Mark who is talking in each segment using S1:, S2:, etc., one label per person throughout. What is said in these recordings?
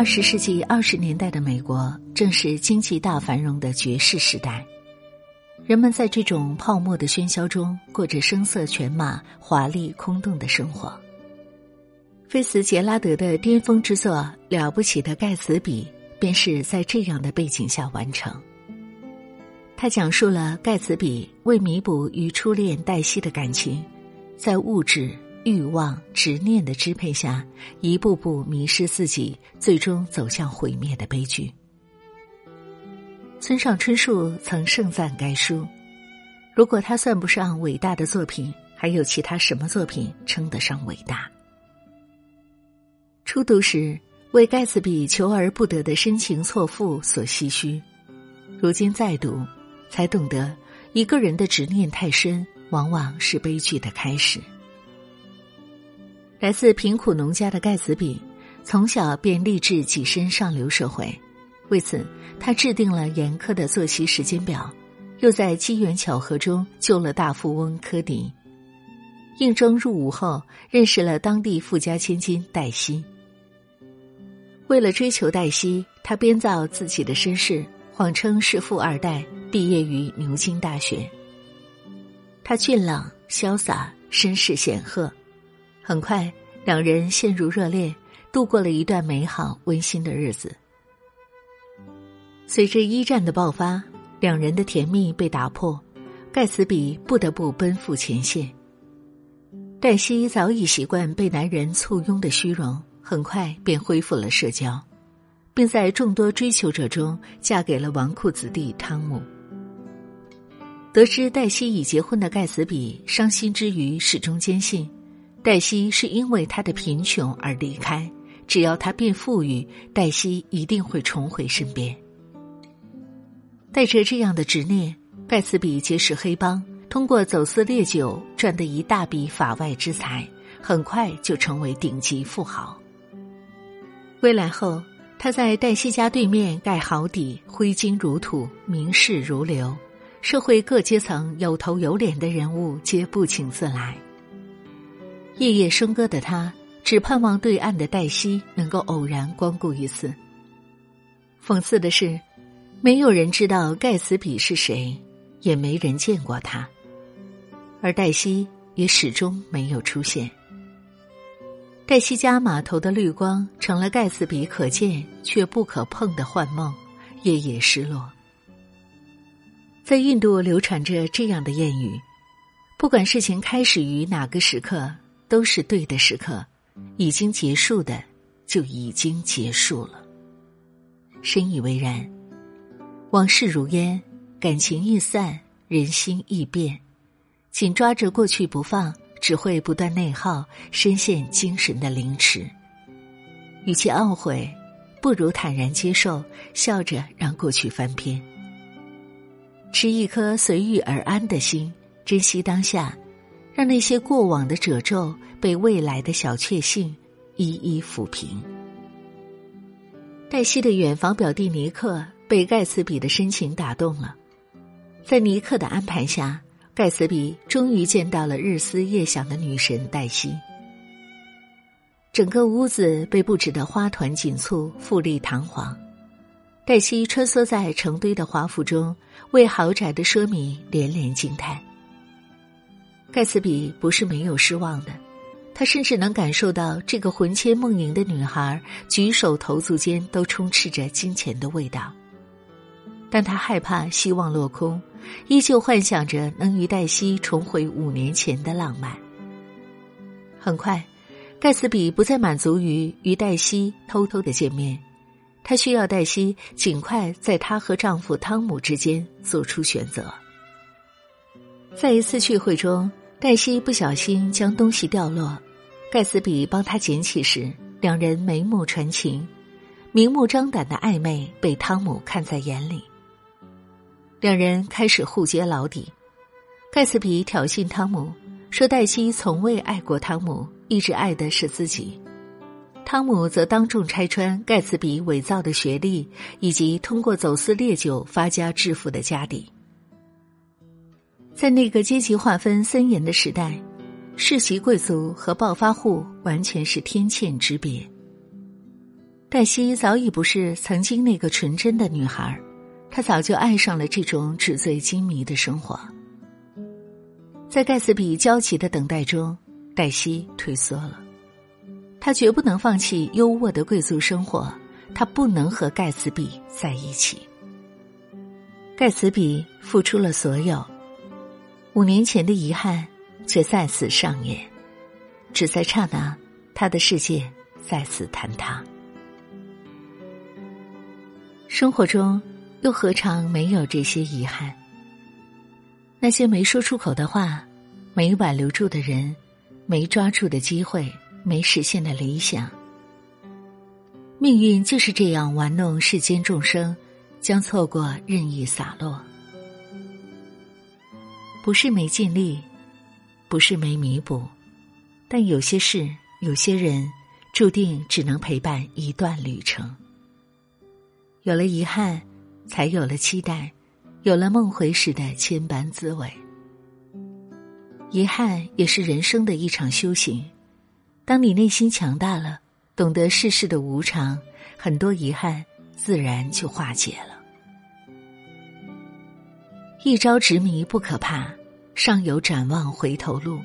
S1: 二十世纪二十年代的美国正是经济大繁荣的绝世时代，人们在这种泡沫的喧嚣中过着声色犬马、华丽空洞的生活。菲茨杰拉德的巅峰之作《了不起的盖茨比》便是在这样的背景下完成。他讲述了盖茨比为弥补与初恋黛西的感情，在物质。欲望、执念的支配下，一步步迷失自己，最终走向毁灭的悲剧。村上春树曾盛赞该书，如果他算不上伟大的作品，还有其他什么作品称得上伟大？初读时为盖茨比求而不得的深情错付所唏嘘，如今再读，才懂得一个人的执念太深，往往是悲剧的开始。来自贫苦农家的盖茨比，从小便立志跻身上流社会。为此，他制定了严苛的作息时间表，又在机缘巧合中救了大富翁科迪。应征入伍后，认识了当地富家千金黛西。为了追求黛西，他编造自己的身世，谎称是富二代，毕业于牛津大学。他俊朗潇洒，身世显赫。很快，两人陷入热恋，度过了一段美好温馨的日子。随着一战的爆发，两人的甜蜜被打破，盖茨比不得不奔赴前线。黛西早已习惯被男人簇拥的虚荣，很快便恢复了社交，并在众多追求者中嫁给了纨绔子弟汤姆。得知黛西已结婚的盖茨比，伤心之余始终坚信。黛西是因为他的贫穷而离开，只要他变富裕，黛西一定会重回身边。带着这样的执念，盖茨比结识黑帮，通过走私烈酒赚得一大笔法外之财，很快就成为顶级富豪。归来后，他在黛西家对面盖好底，挥金如土，名士如流，社会各阶层有头有脸的人物皆不请自来。夜夜笙歌的他，只盼望对岸的黛西能够偶然光顾一次。讽刺的是，没有人知道盖茨比是谁，也没人见过他，而黛西也始终没有出现。黛西家码头的绿光成了盖茨比可见却不可碰的幻梦，夜夜失落。在印度流传着这样的谚语：不管事情开始于哪个时刻。都是对的时刻，已经结束的就已经结束了。深以为然，往事如烟，感情易散，人心易变。紧抓着过去不放，只会不断内耗，深陷精神的凌迟。与其懊悔，不如坦然接受，笑着让过去翻篇。持一颗随遇而安的心，珍惜当下。让那些过往的褶皱被未来的小确幸一一抚平。黛西的远房表弟尼克被盖茨比的深情打动了，在尼克的安排下，盖茨比终于见到了日思夜想的女神黛西。整个屋子被布置的花团锦簇、富丽堂皇，黛西穿梭在成堆的华服中，为豪宅的奢靡连连惊叹。盖茨比不是没有失望的，他甚至能感受到这个魂牵梦萦的女孩举手投足间都充斥着金钱的味道，但他害怕希望落空，依旧幻想着能与黛西重回五年前的浪漫。很快，盖茨比不再满足于与黛西偷偷的见面，他需要黛西尽快在她和丈夫汤姆之间做出选择。在一次聚会中。黛西不小心将东西掉落，盖茨比帮她捡起时，两人眉目传情，明目张胆的暧昧被汤姆看在眼里。两人开始互揭老底，盖茨比挑衅汤姆说：“黛西从未爱过汤姆，一直爱的是自己。”汤姆则当众拆穿盖茨比伪造的学历以及通过走私烈酒发家致富的家底。在那个阶级划分森严的时代，世袭贵族和暴发户完全是天堑之别。黛西早已不是曾经那个纯真的女孩，她早就爱上了这种纸醉金迷的生活。在盖茨比焦急的等待中，黛西退缩了。她绝不能放弃优渥的贵族生活，她不能和盖茨比在一起。盖茨比付出了所有，五年前的遗憾却再次上演。只在刹那，他的世界再次坍塌。生活中又何尝没有这些遗憾？那些没说出口的话，没挽留住的人，没抓住的机会，没实现的理想。命运就是这样玩弄世间众生，将错过任意洒落。不是没尽力，不是没弥补。但有些事，有些人，注定只能陪伴一段旅程。有了遗憾，才有了期待，有了梦回时的千般滋味。遗憾也是人生的一场修行。当你内心强大了，懂得世事的无常，很多遗憾自然就化解了。一朝执迷不可怕，尚有展望回头路。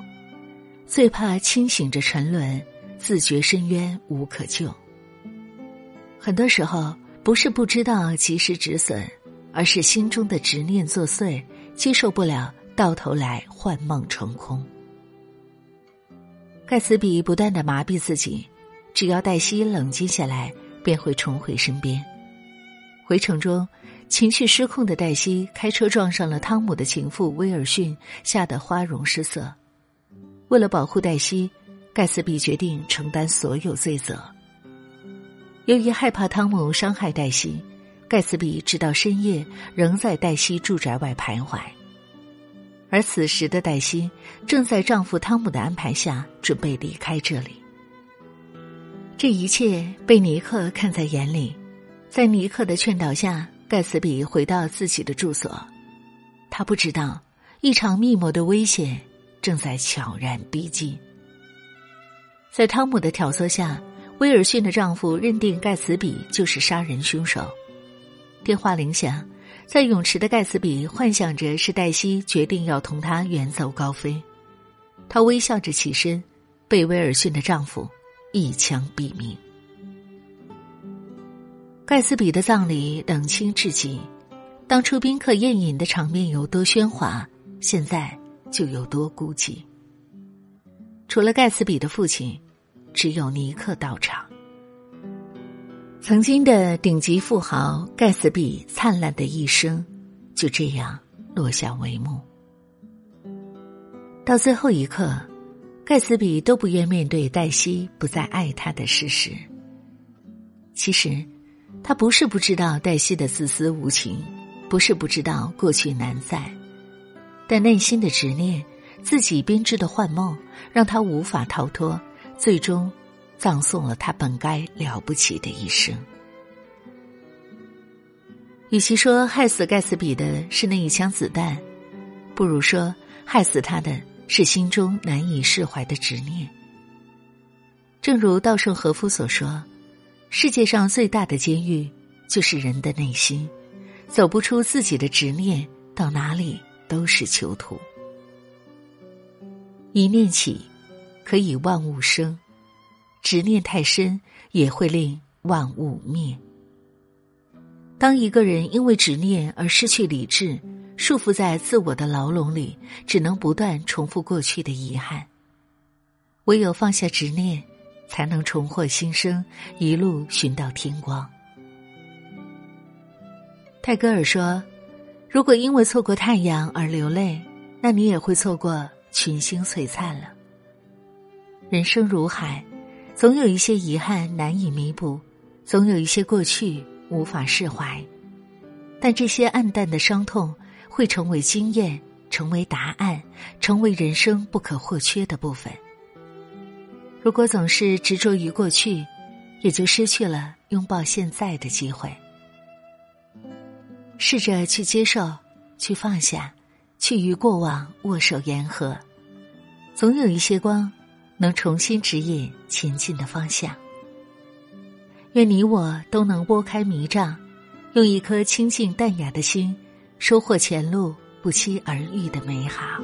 S1: 最怕清醒着沉沦，自觉深渊无可救。很多时候不是不知道及时止损，而是心中的执念作祟，接受不了到头来幻梦成空。盖茨比不断的麻痹自己，只要黛西冷静下来，便会重回身边。回程中，情绪失控的黛西开车撞上了汤姆的情妇威尔逊，吓得花容失色。为了保护黛西，盖茨比决定承担所有罪责。由于害怕汤姆伤害黛西，盖茨比直到深夜仍在黛西住宅外徘徊。而此时的黛西正在丈夫汤姆的安排下准备离开这里。这一切被尼克看在眼里，在尼克的劝导下，盖茨比回到自己的住所。他不知道一场密谋的危险。正在悄然逼近。在汤姆的挑唆下，威尔逊的丈夫认定盖茨比就是杀人凶手。电话铃响，在泳池的盖茨比幻想着是黛西决定要同他远走高飞。他微笑着起身，被威尔逊的丈夫一枪毙命。盖茨比的葬礼冷清至极，当初宾客宴饮的场面有多喧哗，现在。就有多孤寂。除了盖茨比的父亲，只有尼克到场。曾经的顶级富豪盖茨比灿烂的一生，就这样落下帷幕。到最后一刻，盖茨比都不愿面对黛西不再爱他的事实。其实，他不是不知道黛西的自私无情，不是不知道过去难在。但内心的执念，自己编织的幻梦，让他无法逃脱，最终葬送了他本该了不起的一生。与其说害死盖茨比的是那一枪子弹，不如说害死他的是心中难以释怀的执念。正如稻盛和夫所说：“世界上最大的监狱就是人的内心，走不出自己的执念，到哪里？”都是囚徒。一念起，可以万物生；执念太深，也会令万物灭。当一个人因为执念而失去理智，束缚在自我的牢笼里，只能不断重复过去的遗憾。唯有放下执念，才能重获新生，一路寻到天光。泰戈尔说。如果因为错过太阳而流泪，那你也会错过群星璀璨了。人生如海，总有一些遗憾难以弥补，总有一些过去无法释怀，但这些暗淡的伤痛会成为经验，成为答案，成为人生不可或缺的部分。如果总是执着于过去，也就失去了拥抱现在的机会。试着去接受，去放下，去与过往握手言和，总有一些光能重新指引前进的方向。愿你我都能拨开迷障，用一颗清净淡雅的心，收获前路不期而遇的美好。